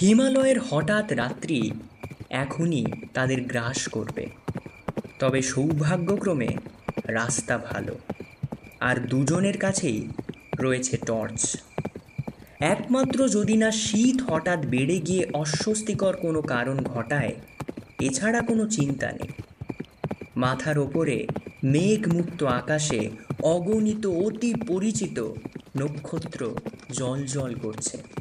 হিমালয়ের হঠাৎ রাত্রি এখনই তাদের গ্রাস করবে। তবে সৌভাগ্যক্রমে রাস্তা ভালো। আর দুজনের কাছেই রয়েছে টর্চ। একমাত্র যদি না শীত হঠাৎ বেড়ে গিয়ে অস্বস্তিকর কোনো কারণ ঘটায়, এছাড়া কোনো চিন্তা নেই। মাথার ওপরে মেঘমুক্ত আকাশে অগণিত অতি পরিচিত নক্ষত্র জল জল করছে।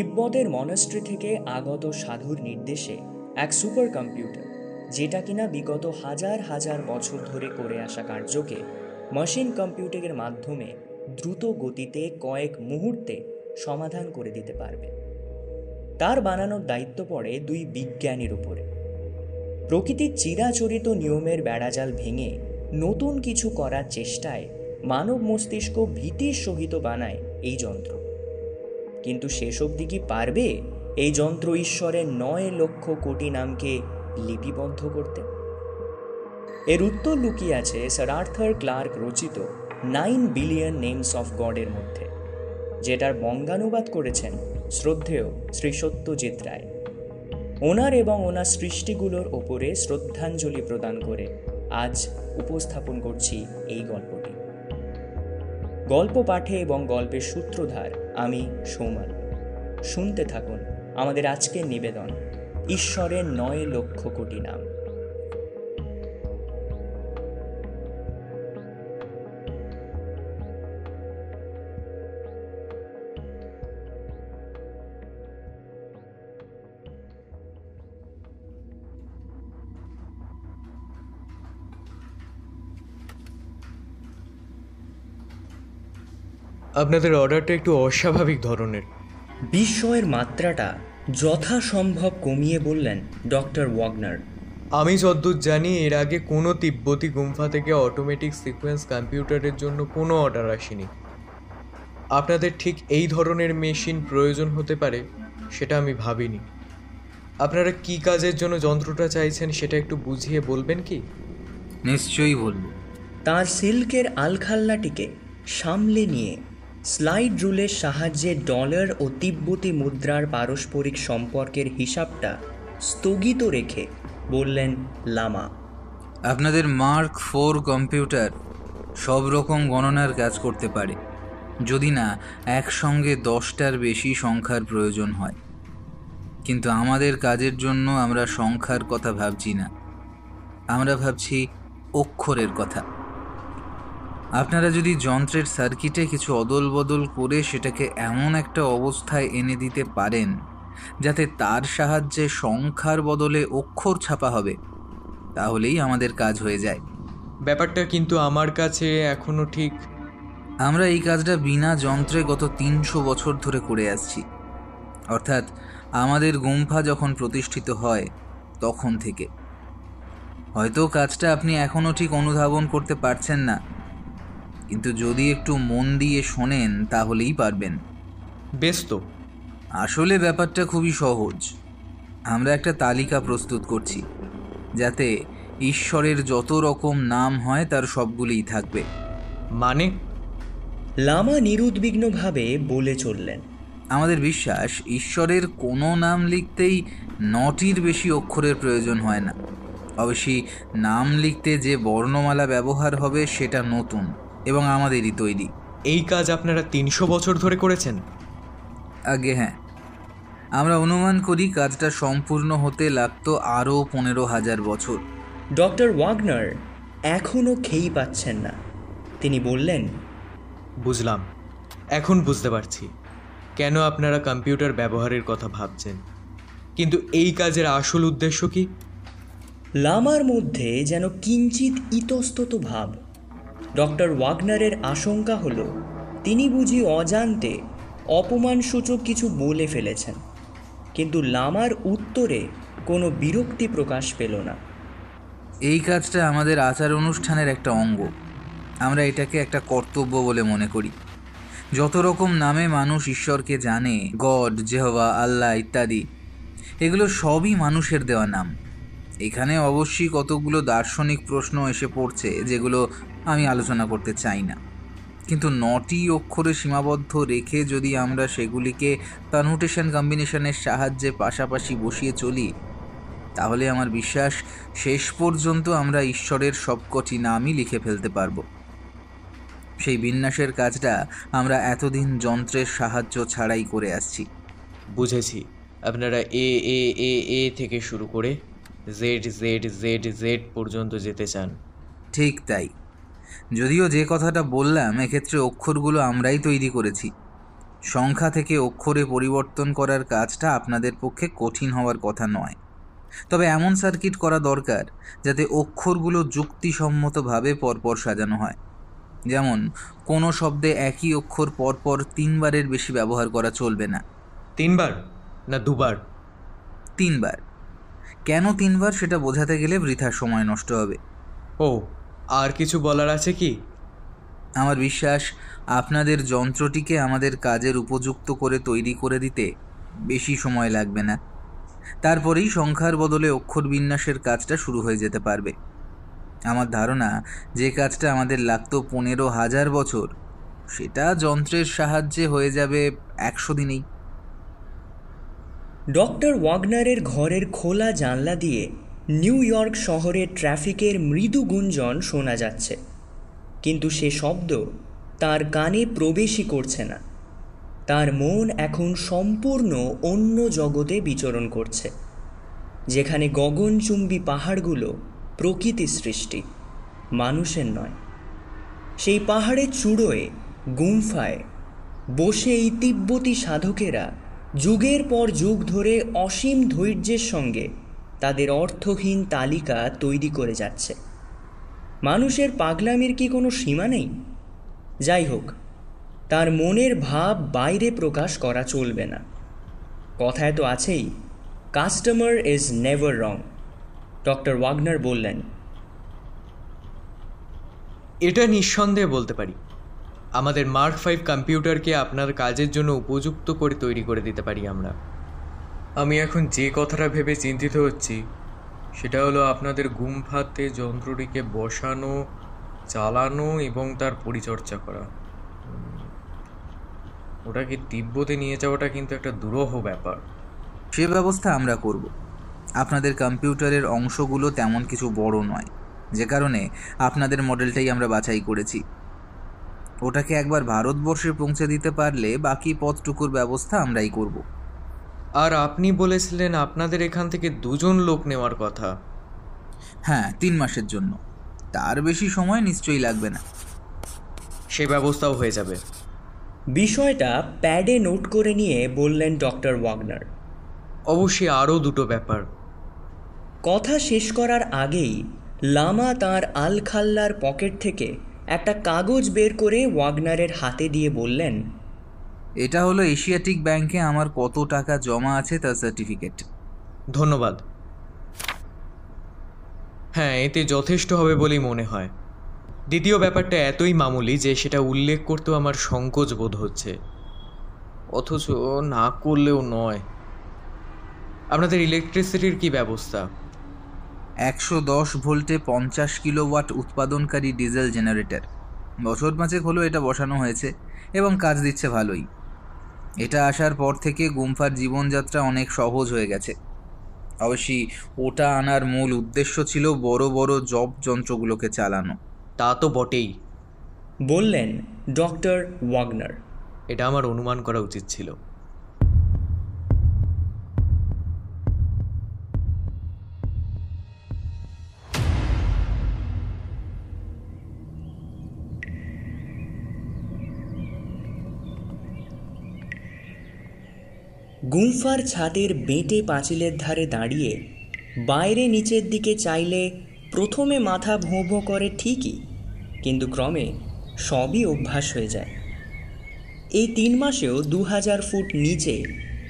তিব্বতের মনস্ট্রি থেকে আগত সাধুর নির্দেশে এক সুপার কম্পিউটার যেটা কিনা বিগত হাজার হাজার বছর ধরে করে আসা কার্যকে মেশিন কম্পিউটিংয়ের মাধ্যমে দ্রুত গতিতে কয়েক মুহূর্তে সমাধান করে দিতে পারবে। তার বানানোর দায়িত্ব পড়ে দুই বিজ্ঞানীর উপরে। প্রকৃতির চিরাচরিত নিয়মের বেড়াজাল ভেঙে নতুন কিছু করার চেষ্টায় মানব মস্তিষ্ক ভীতির সহিত বানায় এই যন্ত্র। কিন্তু শেষ অবধি কি পারবে? এই যন্ত্র ঈশ্বরের নয় লক্ষ কোটি নামকে লিপিবদ্ধ করতে। এর উত্তর লুকিয়ে আছে স্যার আর্থার ক্লার্ক রচিত নাইন বিলিয়ন নেমস অফ গডের মধ্যে, যেটার বঙ্গানুবাদ করেছেন শ্রদ্ধেয় শ্রী সত্যজিৎ রায়। ওনার এবং ওনার সৃষ্টিগুলোর ওপরে শ্রদ্ধাঞ্জলি প্রদান করে আজ উপস্থাপন করছি এই গল্পটি। গল্প পাঠে এবং গল্পের সূত্রধার আমি সৌমাল শুনতে থাকুন আমাদের আজকের নিবেদন, ঈশ্বরের নয় লক্ষ কোটি নাম। আপনাদের অর্ডারটা একটু অস্বাভাবিক ধরনের। বিস্ময়ের মাত্রাটা যথাসম্ভব কমিয়ে বললেন ডক্টর ওয়াগনার। আমি যদ্দূর জানি এর আগে কোনো তিব্বতী গুম্ফা থেকে অটোমেটিক সিকোয়েন্স কম্পিউটারের জন্য কোনো অর্ডার আসেনি। আপনাদের ঠিক এই ধরনের মেশিন প্রয়োজন হতে পারে সেটা আমি ভাবিনি। আপনারা কি কাজের জন্য যন্ত্রটা চাইছেন সেটা একটু বুঝিয়ে বলবেন কি? নিশ্চয়ই বলব। তার সিল্কের আলখাল্লাটিকে সামলে নিয়ে স্লাইড রুলের সাহায্যে ডলার ও তিব্বতী মুদ্রার পারস্পরিক সম্পর্কের হিসাবটা স্থগিত রেখে বললেন লামা। আপনাদের মার্ক ফোর কম্পিউটার সব রকম গণনার কাজ করতে পারে, যদি না একসঙ্গে দশটার বেশি সংখ্যার প্রয়োজন হয়। কিন্তু আমাদের কাজের জন্য আমরা সংখ্যার কথা ভাবছি না। আমরা ভাবছি অক্ষরের কথা। আপনারা যদি যন্ত্রের সার্কিটে কিছু অদল বদল করে সেটাকে এমন একটা অবস্থায় এনে দিতে পারেন যাতে তার সাহায্যে সংখ্যার বদলে অক্ষর ছাপা হবে তাহলেই আমাদের কাজ হয়ে যায়। ব্যাপারটা কিন্তু আমার কাছে এখনও ঠিক। আমরা এই কাজটা বিনা যন্ত্রে গত তিনশো বছর ধরে করে আসছি। অর্থাৎ আমাদের গুম্ফা যখন প্রতিষ্ঠিত হয় তখন থেকে। হয়তো কাজটা আপনি এখনও ঠিক অনুধাবন করতে পারছেন না। কিন্তু যদি একটু মন দিয়ে শোনেন তাহলেই পারবেন। বেশ তো আসলে ব্যাপারটা খুবই সহজ। আমরা একটা তালিকা প্রস্তুত করছি যাতে ঈশ্বরের যত রকম নাম হয় তার সবগুলিই থাকবে। মানে? লামা নিরুদ্বিগ্নভাবে বলে চললেন। আমাদের বিশ্বাস ঈশ্বরের কোনো নাম লিখতেই নটির বেশি অক্ষরের প্রয়োজন হয় না। অবশ্যই নাম লিখতে যে বর্ণমালা ব্যবহার হবে সেটা নতুন। এবং আমাদেরই তৈরি। এই কাজ আপনারা তিনশো বছর ধরে করেছেন? আগে হ্যাঁ। আমরা অনুমান করি কাজটা সম্পূর্ণ হতে লাগতো আরও পনেরো হাজার বছর। ডক্টর ওয়াগনার এখনও খেই পাচ্ছেন না। তিনি বললেন বুঝলাম। এখন বুঝতে পারছি। কেন আপনারা কম্পিউটার ব্যবহারের কথা ভাবছেন? কিন্তু এই কাজের আসল উদ্দেশ্য কি? লামার মধ্যে যেন কিঞ্চিত ইতস্তত ভাব ডক্টর ওয়াগনারের আশঙ্কা হলো, তিনি বুঝি অজান্তে অপমানসূচক কিছু বলে ফেলেছেন। কিন্তু লামার উত্তরে কোনো বিরক্তি প্রকাশ পেল না। এই কাজটা আমাদের আচার অনুষ্ঠানের একটা অঙ্গ। আমরা এটাকে একটা কর্তব্য বলে মনে করি। যত রকম নামে মানুষ ঈশ্বরকে জানে, গড জেহবা আল্লাহ ইত্যাদি, এগুলো সবই মানুষের দেওয়া নাম। এখানে অবশ্যই কতগুলো দার্শনিক প্রশ্ন এসে পড়ছে, যেগুলো আমি আলোচনা করতে চাই না। কিন্তু নটি অক্ষরে সীমাবদ্ধ রেখে যদি আমরা সেগুলিকে কনভোটেশন কম্বিনেশনের সাহায্যে পাশাপাশি বসিয়ে চলি, তাহলে আমার বিশ্বাস শেষ পর্যন্ত আমরা ঈশ্বরের সবকটি নামই লিখে ফেলতে পারব। সেই বিন্যাসের কাজটা আমরা এতদিন যন্ত্রের সাহায্য ছাড়াই করে আসছি। বুঝেছি। আপনারা এ এ এ এ থেকে শুরু করে জেড জেড জেড জেড পর্যন্ত যেতে চান। ঠিক তাই। যদিও যে কথাটা বললাম এক্ষেত্রে অক্ষরগুলো আমরাই তৈরি করেছি। সংখ্যা থেকে অক্ষরে পরিবর্তন করার কাজটা আপনাদের পক্ষে কঠিন হওয়ার কথা নয়। তবে এমন সার্কিট করা দরকার যাতে অক্ষরগুলো যুক্তিসম্মতভাবে পরপর সাজানো হয়। যেমন কোনো শব্দে একই অক্ষর পরপর তিনবারের বেশি ব্যবহার করা চলবে না। তিনবার না দুবার? তিনবার। কেন তিনবার সেটা বোঝাতে গেলে বৃথা সময় নষ্ট হবে? ও আর কিছু বলার আছে কি? আমার বিশ্বাস আপনাদের যন্ত্রটিকে আমাদের কাজের উপযুক্ত করে তৈরি করে দিতে বেশি সময় লাগবে না। তারপরেই সংখ্যার বদলে অক্ষর বিন্যাসের কাজটা শুরু হয়ে যেতে পারবে। আমার ধারণা যে কাজটা আমাদের লাগতো পনেরো হাজার বছর সেটা যন্ত্রের সাহায্যে হয়ে যাবে একশো দিনেই। ডক্টর ওয়াগনারের ঘরের খোলা জানলা দিয়ে নিউ ইয়র্ক শহরের ট্রাফিকের মৃদু গুঞ্জন শোনা যাচ্ছে। কিন্তু সে শব্দ তার কানে প্রবেশই করছে না। তার মন এখন সম্পূর্ণ অন্য জগতে বিচরণ করছে, যেখানে গগনচুম্বী পাহাড়গুলো প্রকৃতি সৃষ্টি, মানুষের নয়। সেই পাহাড়ের চূড়োয় গুম্ফায় বসে এই তিব্বতী সাধকেরা যুগের পর যুগ ধরে অসীম ধৈর্যের সঙ্গে তাদের অর্থহীন তালিকা তৈরি করে যাচ্ছে। মানুষের পাগলামির কি কোনো সীমা নেই? যাই হোক, তার মনের ভাব বাইরে প্রকাশ করা চলবে না। কথায় তো আছেই customer is never wrong doctor Wagner বললেন। এটা নিঃসন্দেহে বলতে পারি। আমাদের মার্ক ফাইভ কম্পিউটারকে আপনার কাজের জন্য উপযুক্ত করে তৈরি করে দিতে পারি আমরা। আমি এখন যে কথাটা ভেবে চিন্তিত হচ্ছি, সেটা হলো আপনাদের গুম্ফাতে যন্ত্রটিকে বসানো, চালানো এবং তার পরিচর্যা করা। ওটাকে তিব্বতে নিয়ে যাওয়াটা কিন্তু একটা দুরূহ ব্যাপার। সে ব্যবস্থা আমরা করব। আপনাদের কম্পিউটারের অংশগুলো তেমন কিছু বড় নয়, যে কারণে আপনাদের মডেলটাই আমরা বাছাই করেছি। ওটাকে একবার ভারতবর্ষে পৌঁছে দিতে পারলে বাকি পথটুকুর ব্যবস্থা আমরাই করব। আর আপনি বলেছিলেন আপনাদের এখান থেকে দুজন লোক নেওয়ার কথা। হ্যাঁ তিন মাসের জন্য। তার বেশি সময় নিশ্চয়ই লাগবে না। সে ব্যবস্থাও হয়ে যাবে। বিষয়টা প্যাডে নোট করে নিয়ে বললেন ডক্টর ওয়াগনার। অবশ্যই আরও দুটো ব্যাপার। কথা শেষ করার আগেই লামা তার আলখাল্লার পকেট থেকে একটা কাগজ বের করে ওয়াগনারের হাতে দিয়ে বললেন এটা হলো এশিয়াটিক ব্যাংকে আমার কত টাকা জমা আছে তার সার্টিফিকেট। ধন্যবাদ। হ্যাঁ এতে যথেষ্ট হবে বলেই মনে হয়। দ্বিতীয় ব্যাপারটা এতই মামুলি যে সেটা উল্লেখ করতেও আমার সংকোচ বোধ হচ্ছে। অথচ না করলেও নয়। আপনাদের ইলেকট্রিসিটির কি ব্যবস্থা? একশো দশ ভোল্টে পঞ্চাশ কিলোওয়াট উৎপাদনকারী ডিজেল জেনারেটর। বছর পাঁচেক হলো এটা বসানো হয়েছে এবং কাজ দিচ্ছে ভালোই। এটা আসার পর থেকে গুম্ফার জীবনযাত্রা অনেক সহজ হয়ে গেছে। অবশ্যই ওটা আনার মূল উদ্দেশ্য ছিল বড় বড় জব যন্ত্রগুলোকে চালানো। তা তো বটেই। বললেন ডক্টর ওয়াগনার। এটা আমার অনুমান করা উচিত ছিল। গুম্ফার ছাদের বেঁটে পাঁচিলের ধারে দাঁড়িয়ে বাইরে নিচের দিকে চাইলে প্রথমে মাথা ভোঁ ভোঁ করে ঠিকই, কিন্তু ক্রমে সবই অভ্যাস হয়ে যায়। এই তিন মাসেও দু হাজার ফুট নিচে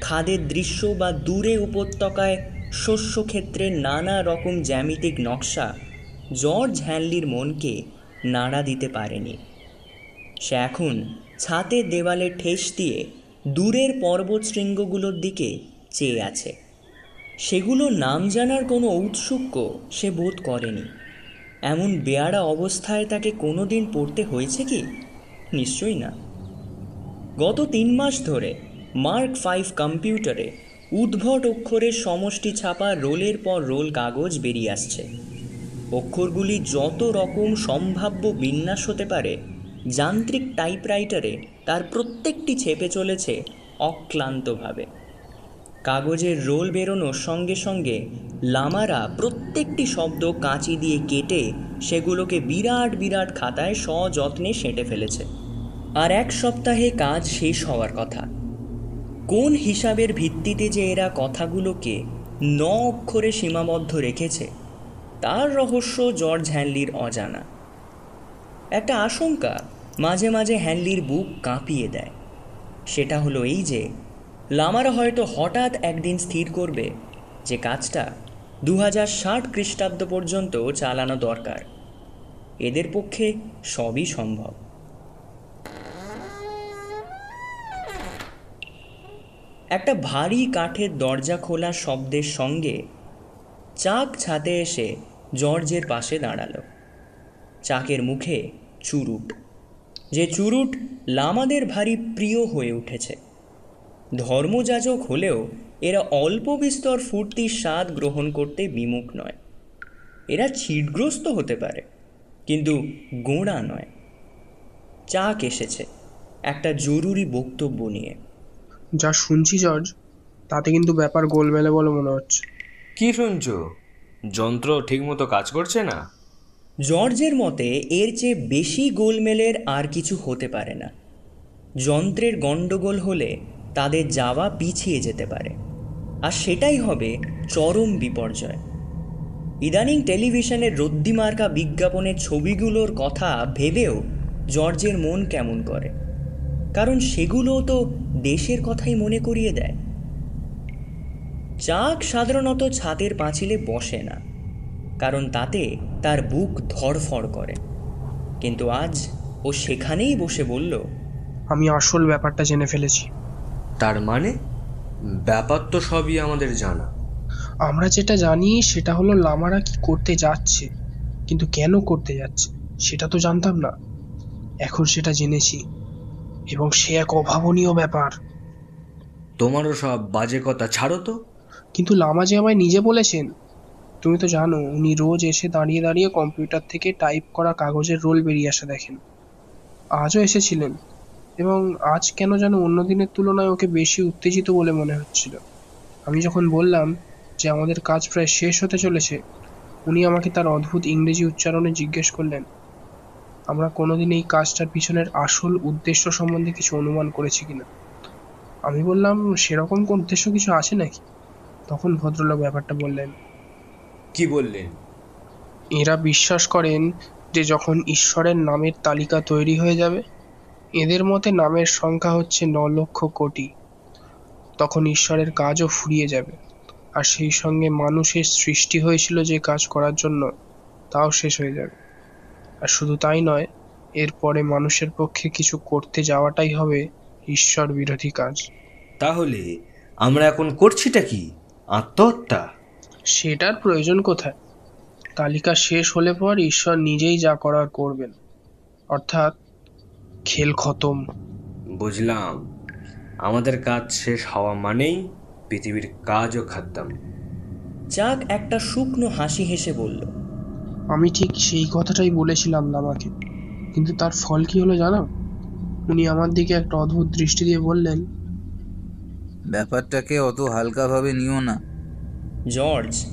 খাদের দৃশ্য বা দূরে উপত্যকায় শস্যক্ষেত্রের নানা রকম জ্যামিতিক নকশা জর্জ হ্যানলির মনকে নাড়া দিতে পারেনি। সে এখন ছাতের দেওয়ালে ঠেস দিয়ে দূরের পর্বত শৃঙ্গগুলোর দিকে চেয়ে আছে। সেগুলো নাম জানার কোনো ঔৎসুক্য সে বোধ করেনি। এমন বেয়ারা অবস্থায় তাকে কোনো দিন পড়তে হয়েছে কি? নিশ্চয়ই না। গত তিন মাস ধরে মার্ক ফাইভ কম্পিউটারে উদ্ভট অক্ষরের সমষ্টি ছাপা রোলের পর রোল কাগজ বেরিয়ে আসছে। অক্ষরগুলি যত রকম সম্ভাব্য বিন্যাস হতে পারে যান্ত্রিক টাইপরাইটারে তার প্রত্যেকটি ছেপে চলেছে অক্লান্তভাবে। কাগজের রোল বেরোনোর সঙ্গে সঙ্গে লামারা প্রত্যেকটি শব্দ কাঁচি দিয়ে কেটে সেগুলোকে বিরাট বিরাট খাতায় সযত্নে সেঁটে ফেলেছে। আর এক সপ্তাহে কাজ শেষ হওয়ার কথা। কোন হিসাবের ভিত্তিতে যে এরা কথাগুলোকে ন অক্ষরে সীমাবদ্ধ রেখেছে, তার রহস্য জর্জ হ্যানলির অজানা। একটা আশঙ্কা মাঝে মাঝে হ্যানলির বুক কাঁপিয়ে দেয়। সেটা হলো এই যে, লামারা হয়তো হঠাৎ একদিন স্থির করবে যে কাজটা দু হাজার ষাট খ্রিস্টাব্দ পর্যন্ত চালানো দরকার। এদের পক্ষে সবই সম্ভব। একটা ভারী কাঠের দরজা খোলা শব্দের সঙ্গে চাক ছাতে এসে জর্জের পাশে দাঁড়াল। চাকের মুখে চুরুট। যে চুরুট লামাদের ভারী প্রিয় হয়ে উঠেছে। ধর্মযাজক হলেও এরা অল্প বিস্তর ফুর্তির স্বাদ গ্রহণ করতে বিমুখ নয়। এরা ছিটগ্রস্ত হতে পারে কিন্তু গোঁড়া নয়। চাক এসেছে একটা জরুরি বক্তব্য নিয়ে। যা শুনছি জর্জ তাতে কিন্তু ব্যাপার গোলমেলে বলে মনে হচ্ছে। কি শুনছো? যন্ত্র ঠিকমতো কাজ করছে না? জর্জের মতে, এর চেয়ে বেশি গোলমেলের আর কিছু হতে পারে না। যন্ত্রের গণ্ডগোল হলে তাদের যাওয়া পিছিয়ে যেতে পারে। আর সেটাই হবে চরম বিপর্যয়। ইদানিং টেলিভিশনের রদ্দিমার্কা বিজ্ঞাপনের ছবিগুলোর কথা ভেবেও জর্জের মন কেমন করে। কারণ সেগুলোও তো দেশের কথাই মনে করিয়ে দেয়। চাক সাধারণত ছাদের পাঁচিলে বসে না। কারণ তাতে তার বুক ধড়ফড় করে। কিন্তু আজ ও সেখানেই বসে বলল আমি আসল ব্যাপারটা জেনে ফেলেছি। তার মানে? ব্যাপার তো সবই আমাদের জানা। আমরা যেটা জানি সেটা হলো লামারা কি করতে যাচ্ছে কিন্তু কেন করতে যাচ্ছে সেটা তো জানতাম না। এখন সেটা জেনেছি এবং সে এক অভাবনীয় ব্যাপার। তোমারও সব বাজে কথা ছাড়ো তো। কিন্তু লামা যে আমায় নিজে বলেছেন তুমি তো জানো, উনি রোজ এসে দাঁড়িয়ে দাঁড়িয়ে কম্পিউটার থেকে টাইপ করা কাগজের রোল বেরিয়ে আসা দেখেন। আজও এসেছিলেন। এবং আজ কেন যেন অন্য দিনের তুলনায় ওকে বেশি উত্তেজিত বলে মনে হচ্ছিল। আমি যখন বললাম যে আমাদের কাজ প্রায় শেষ হতে চলেছে, উনি আমাকে তার অদ্ভুত ইংরেজি উচ্চারণে জিজ্ঞেস করলেন, আমরা কোনোদিন এই কাজটার পিছনের আসল উদ্দেশ্য সম্বন্ধে কিছু অনুমান করেছি কিনা? আমি বললাম, সেরকম কোন উদ্দেশ্য কিছু আছে নাকি? তখন ভদ্রলোক ব্যাপারটা বললেন কি বললেন? এরা বিশ্বাস করেন যে যখন ঈশ্বরের নামের তালিকা তৈরি হয়ে যাবে এদের মতে নামের সংখ্যা হচ্ছে ন লক্ষ কোটি। তখন ঈশ্বরের কাজও ফুরিয়ে যাবে। আর সেই সঙ্গে মানুষের সৃষ্টি হয়েছিল যে কাজ করার জন্য তাও শেষ হয়ে যাবে। আর শুধু তাই নয় এরপরে মানুষের পক্ষে কিছু করতে যাওয়াটাই হবে ঈশ্বর বিরোধী কাজ। তাহলে আমরা এখন করছিটা কি? আত্মহত্যা? সেটার প্রয়োজন কোথায়? তালিকা শেষ হলে পর ঈশ্বর নিজেই যা করার করবেন। অর্থাৎ খেল খতম। বুঝলাম। আমাদের কাজ শেষ হওয়া মানেই পৃথিবীর কাজও খাদ্যাম চাক একটা শুকনো হাসি হেসে বলল আমি ঠিক সেই কথাটাই বলেছিলাম লামাকে। কিন্তু তার ফল কি হলো জানো? উনি আমার দিকে একটা অদ্ভুত দৃষ্টি দিয়ে বললেন ব্যাপারটাকে অত হালকাভাবে নিও না। জর্জ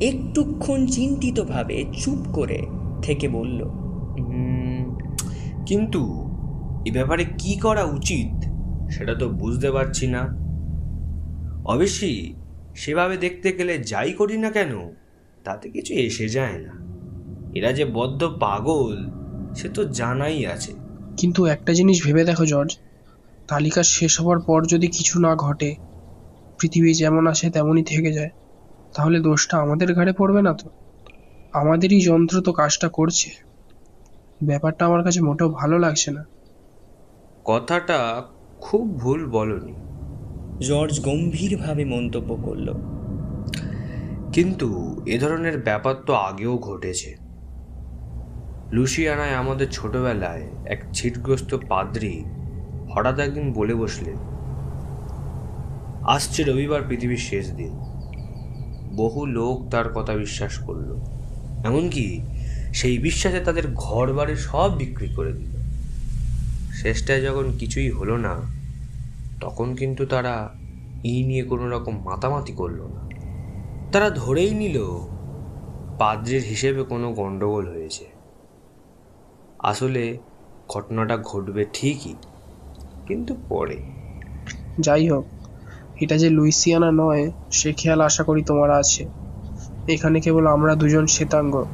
একটুক্ষণ চিন্তিতভাবে চুপ করে থেকে বলল কিন্তু এ ব্যাপারে কি করা উচিত সেটা তো বুঝতে পারছি না। অবশ্যই সেভাবে দেখতে গেলে যাই করি না কেন তাতে কিছু এসে যায় না। এরা যে বদ্ধ পাগল সে তো জানাই আছে। কিন্তু একটা জিনিস ভেবে দেখো জর্জ তালিকা শেষ হওয়ার পর যদি কিছু না ঘটে পৃথিবী যেমন আছে তেমনই থেকে যায়। তাহলে দোষটা আমাদের ঘাড়ে পড়বে না তো? আমাদেরই যন্ত্র তো কাজটা করছে। ব্যাপারটা আমার কাছে মোটেও ভালো লাগছে না। কথাটা খুব ভুল বলনি। জর্জ গম্ভীরভাবে মন্তব্য করল। কিন্তু এ ধরনের ব্যাপার তো আগেও ঘটেছে। লুসিয়ানায় আমাদের ছোটবেলায় এক ছিটগ্রস্ত পাদ্রি হঠাৎ একদিন বলে বসলেন আসছে রবিবার পৃথিবীর শেষ দিন। বহু লোক তার কথা বিশ্বাস করল। এমনকি সেই বিশ্বাসে তাদের ঘর বাড়ি সব বিক্রি করে দিল। শেষটায় যখন কিছুই হলো না, তখন কিন্তু তারা এই নিয়ে কোনো রকম মাতামাতি করল না। তারা ধরেই নিল, পাদ্রের হিসেবে কোনো গণ্ডগোল হয়েছে। আসলে ঘটনাটা ঘটবে ঠিকই, কিন্তু পরে। যাই হোক এটা যে লুইসিয়ানা নয়, সে খেয়াল আশা করি তোমার আছে। এখানে কেবল আমরা দুজন শ্বেতাঙ্গ,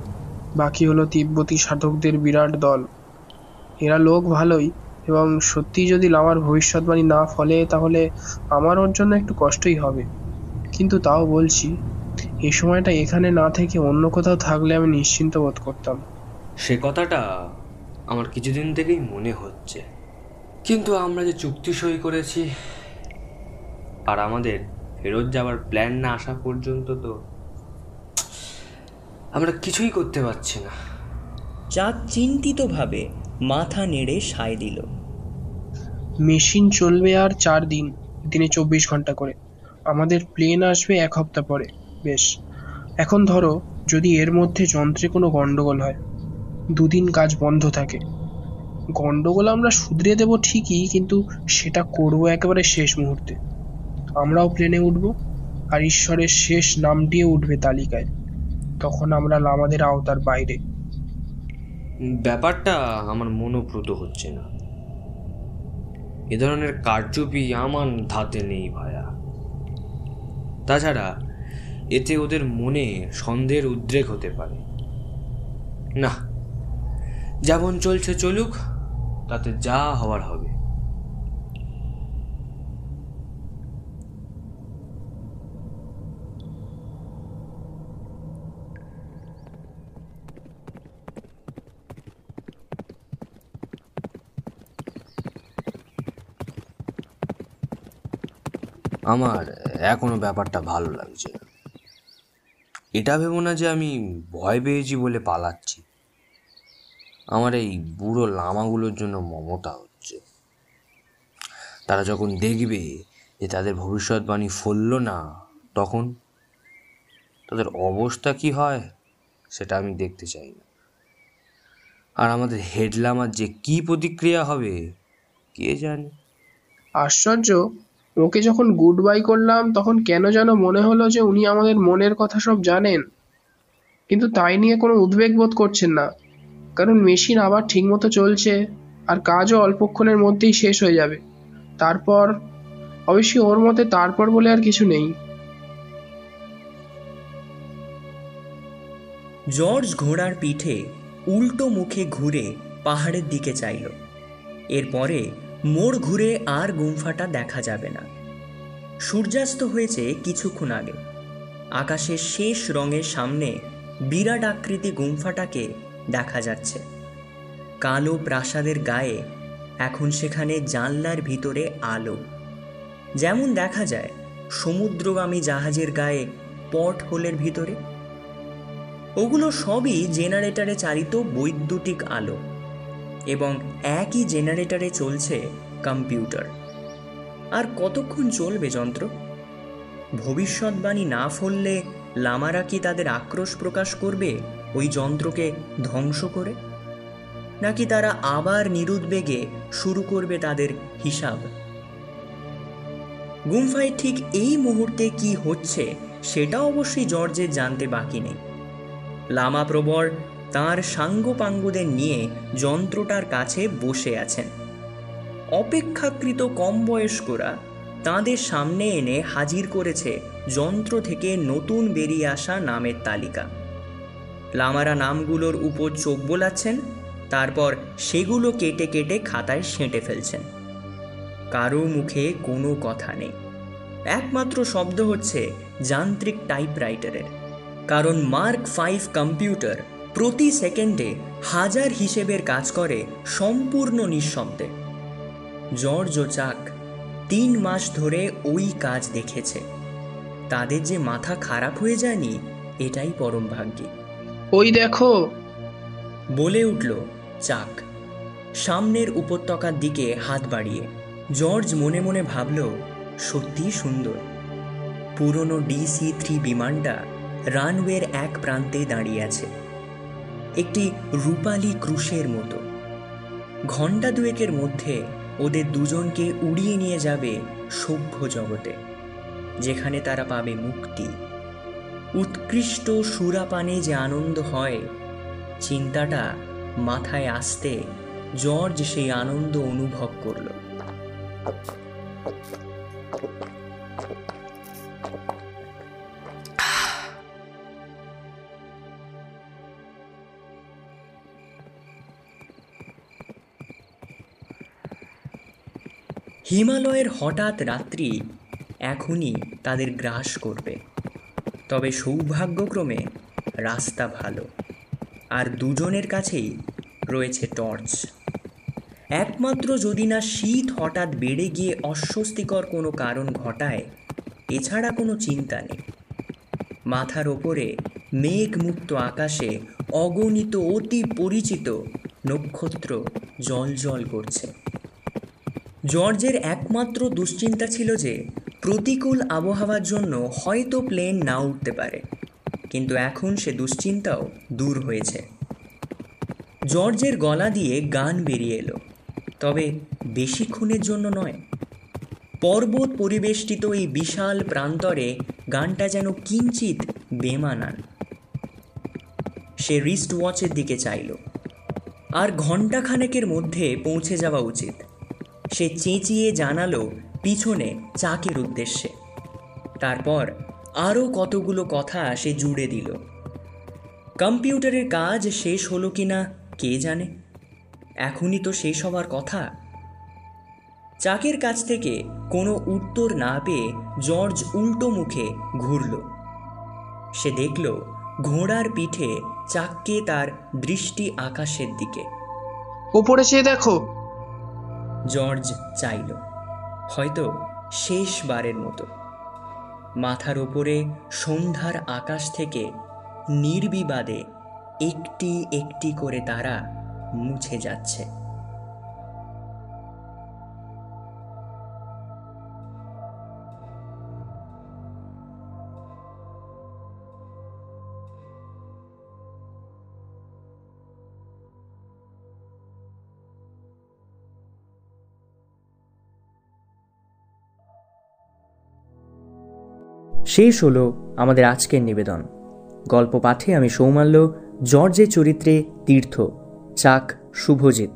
বাকি হলো তিব্বতী সাধকদের বিরাট দল। এরা লোক ভালোই, এবং সত্যি যদি লামার ভবিষ্যৎবাণী না ফলে, তাহলে আমার ওর জন্য একটু কষ্টই হবে। কিন্তু তাও বলছি, এ সময়টা এখানে না থেকে অন্য কোথাও থাকলে আমি নিশ্চিন্ত বোধ করতাম। সে কথাটা আমার কিছুদিন থেকেই মনে হচ্ছে। কিন্তু আমরা যে চুক্তি সই করেছি আর আমাদের ফেরত যাওয়ার প্ল্যান না আসা পর্যন্ত তো আমরা কিছুই করতে পারছি না। চাঁদ চিন্তিতভাবে মাথা নেড়ে সায় দিল। মেশিন চলবে আর চার দিন দিনে চব্বিশ ঘণ্টা করে। আমাদের প্লেন আসবে এক হপ্তাহ পরে বেশ। এখন ধরো যদি এর মধ্যে যন্ত্রে কোনো গন্ডগোল হয় দুদিন কাজ বন্ধ থাকে। গন্ডগোল আমরা শুধরে দেব ঠিকই কিন্তু সেটা করব একেবারে শেষ মুহূর্তে। আমরাও প্লেনে উঠবো, আর ঈশ্বরের শেষ নামটিও উঠবে তালিকায়। তখন আমরা আমাদের আওতার বাইরে। ব্যাপারটা আমার মনোপ্রত হচ্ছে না। এ ধরনের কারচুপি আমার ধাতে নেই ভায়া। তাছাড়া এতে ওদের মনে সন্দেহের উদ্রেক হতে পারে। না যেমন চলছে চলুক, তাতে যা হওয়ার হবে। আমার এখনও ব্যাপারটা ভালো লাগছে। এটা ভেবো না যে আমি ভয় পেয়েছি বলে পালাচ্ছি। আমার এই বুড়ো লামাগুলোর জন্য মমতা হচ্ছে। তারা যখন দেখবে যে তাদের ভবিষ্যৎবাণী ফলল না, তখন তাদের অবস্থা কি হয়, সেটা আমি দেখতে চাই না। আর আমাদের হেডলামার যে কি প্রতিক্রিয়া হবে, কে জানে? আশ্চর্য! ওকে যখন গুড বাই করলাম, তখন কেন যেন মনে হলো যে উনি আমাদের মনের কথা সব জানেন। কিন্তু তাই নিয়ে কোনো উদ্বেগ বোধ করছেন না। কারণ মেশিন আবার ঠিকমতো চলছে আর কাজও অল্পক্ষণের মধ্যেই শেষ হয়ে যাবে। তারপর, অবশ্যই ওর মতে তারপর বলে আর কিছু নেই। জর্জ ঘোড়ার পিঠে উল্টো মুখে ঘুরে পাহাড়ের দিকে চাইল। এরপরে মোড় ঘুরে আর গুমফাটা দেখা যাবে না। সূর্যাস্ত হয়েছে কিছুক্ষণ আগে। আকাশের শেষ রঙের সামনে বিরাট আকৃতি গুম্ফাটাকে দেখা যাচ্ছে। কালো প্রাসাদের গায়ে এখন সেখানে জানলার ভিতরে আলো। যেমন দেখা যায়, সমুদ্রগামী জাহাজের গায়ে পট হোলের ভিতরে। ওগুলো সবই জেনারেটরে চালিত বৈদ্যুতিক আলো। এবং একই জেনারেটরে চলছে কম্পিউটার। আর কতক্ষণ চলবে যন্ত্র? ভবিষ্যৎবাণী না ফললে লামারা কি তাদের আক্রোশ প্রকাশ করবে ওই যন্ত্রকে ধ্বংস করে? নাকি তারা আবার নিরুদ্বেগে শুরু করবে তাদের হিসাব? গুম্ফায় ঠিক এই মুহূর্তে কি হচ্ছে সেটা অবশ্যই জর্জের জানতে বাকি নেই। লামা প্রবর তাঁর সাঙ্গপাঙ্গদের নিয়ে যন্ত্রটার কাছে বসে আছেন। অপেক্ষাকৃত কম বয়স্করা তাঁদের সামনে এনে হাজির করেছে যন্ত্র থেকে নতুন বেরিয়ে আসা নামের তালিকা। লামারা নামগুলোর উপর চোখ বোলাচ্ছেন, তারপর সেগুলো কেটে কেটে খাতায় সেঁটে ফেলছেন। কারও মুখে কোনো কথা নেই। একমাত্র শব্দ হচ্ছে যান্ত্রিক টাইপরাইটারের, কারণ মার্ক ফাইভ কম্পিউটার প্রতি সেকেন্ডে হাজার হিসেবের কাজ করে সম্পূর্ণ নিঃশব্দে। জর্জ ও চাক তিন মাস ধরে ওই কাজ দেখেছে। তাদের যে মাথা খারাপ হয়ে যায়নি এটাই পরম ভাগ্যী। ওই দেখো। বলে উঠল চাক। সামনের উপত্যকার দিকে হাত বাড়িয়ে। জর্জ মনে মনে ভাবল সত্যি সুন্দর। পুরনো ডিসি থ্রি বিমানটা রানওয়ের এক প্রান্তে দাঁড়িয়ে আছে। একটি রূপালী ক্রুশের মতো। ঘণ্টা দুয়েকের মধ্যে ওদের দুজনকে উড়িয়ে নিয়ে যাবে সভ্য জগতে, যেখানে তারা পাবে মুক্তি। উৎকৃষ্ট সুরাপানে যে আনন্দ হয়, চিন্তাটা মাথায় আসতে জর্জ সেই আনন্দ অনুভব করল। হিমালয়ের হঠাৎ রাত্রি এখনই তাদের গ্রাস করবে। তবে সৌভাগ্যক্রমে রাস্তা ভালো। আর দুজনের কাছেই রয়েছে টর্চ। একমাত্র যদি না শীত হঠাৎ বেড়ে গিয়ে অস্বস্তিকর কোনো কারণ ঘটায়, এছাড়া কোনো চিন্তা নেই। মাথার ওপরে মেঘমুক্ত আকাশে অগণিত অতি পরিচিত নক্ষত্র জল জল করছে। জর্জের একমাত্র দুশ্চিন্তা ছিল যে প্রতিকূল আবহাওয়ার জন্য হয়তো প্লেন না উঠতে পারে। কিন্তু এখন সে দুশ্চিন্তাও দূর হয়েছে। জর্জের গলা দিয়ে গান বেরিয়ে এলো, তবে বেশিক্ষণের জন্য নয়। পর্বত পরিবেষ্টিত এই বিশাল প্রান্তরে গানটা যেন কিঞ্চিত বেমানান। সে রিস্ট ওয়াচের দিকে চাইল, আর ঘণ্টাখানেকের মধ্যে পৌঁছে যাওয়া উচিত। সে চেঁচিয়ে জানালো পিছনে চাকের উদ্দেশ্যে। তারপর আরও কতগুলো কথা সে জুড়ে দিল। কম্পিউটারের কাজ শেষ হলো কি না কে জানে? এখনই তো শেষ হওয়ার কথা। চাকের কাছ থেকে কোনো উত্তর না পেয়ে জর্জ উল্টো মুখে ঘুরল। সে দেখল ঘোড়ার পিঠে চাককে তার দৃষ্টি আকাশের দিকে। ওপরে সে দেখো জর্জ চাইল। হয়তো শেষবারের মতো। মাথার ওপরে সন্ধ্যার আকাশ থেকে নির্বিবাদে একটি একটি করে তারা মুছে যাচ্ছে। শেষ হলো আমাদের আজকের নিবেদন। গল্প পাঠে আমি সৌমাল্য, জর্জের চরিত্রে তীর্থ, চাক শুভজিৎ,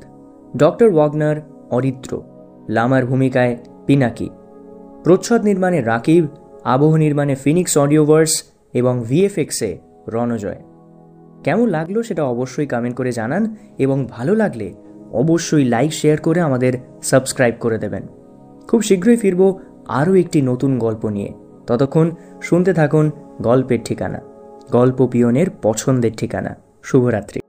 ডক্টর ওয়াগনার অরিত্র, লামার ভূমিকায় পিনাকি, প্রচ্ছদ নির্মাণে রাকিব, আবহ নির্মাণে ফিনিক্স অডিওভার্স এবং ভিএফএক্সে রণজয়। কেমন লাগল সেটা অবশ্যই কমেন্ট করে জানান এবং ভালো লাগলে অবশ্যই লাইক শেয়ার করে আমাদের সাবস্ক্রাইব করে দেবেন। খুব শীঘ্রই ফিরব আরও একটি নতুন গল্প নিয়ে। ততক্ষণ শুনতে থাকুন গল্পের ঠিকানা গল্প পিয়নের পছন্দের ঠিকানা। শুভরাত্রি।